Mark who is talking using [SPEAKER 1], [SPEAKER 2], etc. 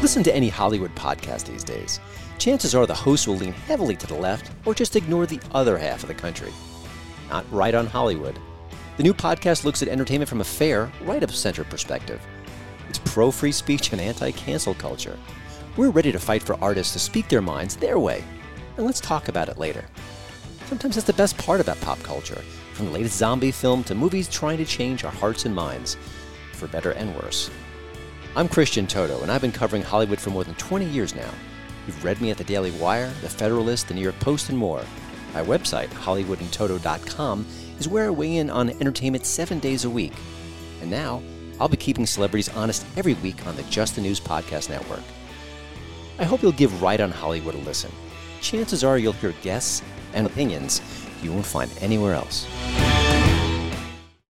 [SPEAKER 1] Listen to any Hollywood podcast these days. Chances are the hosts will lean heavily to the left or just ignore the other half of the country. Not right on Hollywood. The new podcast looks at entertainment from a fair, right of center perspective. It's pro free speech and anti cancel culture. We're ready to fight for artists to speak their minds their way. And let's talk about it later. Sometimes that's the best part about pop culture, from the latest zombie film to movies trying to change our hearts and minds, for better and worse. I'm Christian Toto, and I've been covering Hollywood for more than 20 years now. You've read me at the Daily Wire, the Federalist, the New York Post, and more. My website, HollywoodInToto.com, is where I weigh in on entertainment seven days a week. And now, I'll be keeping celebrities honest every week on the Just the News Podcast Network. I hope you'll give Right on Hollywood a listen. Chances are you'll hear guests and opinions you won't find anywhere else.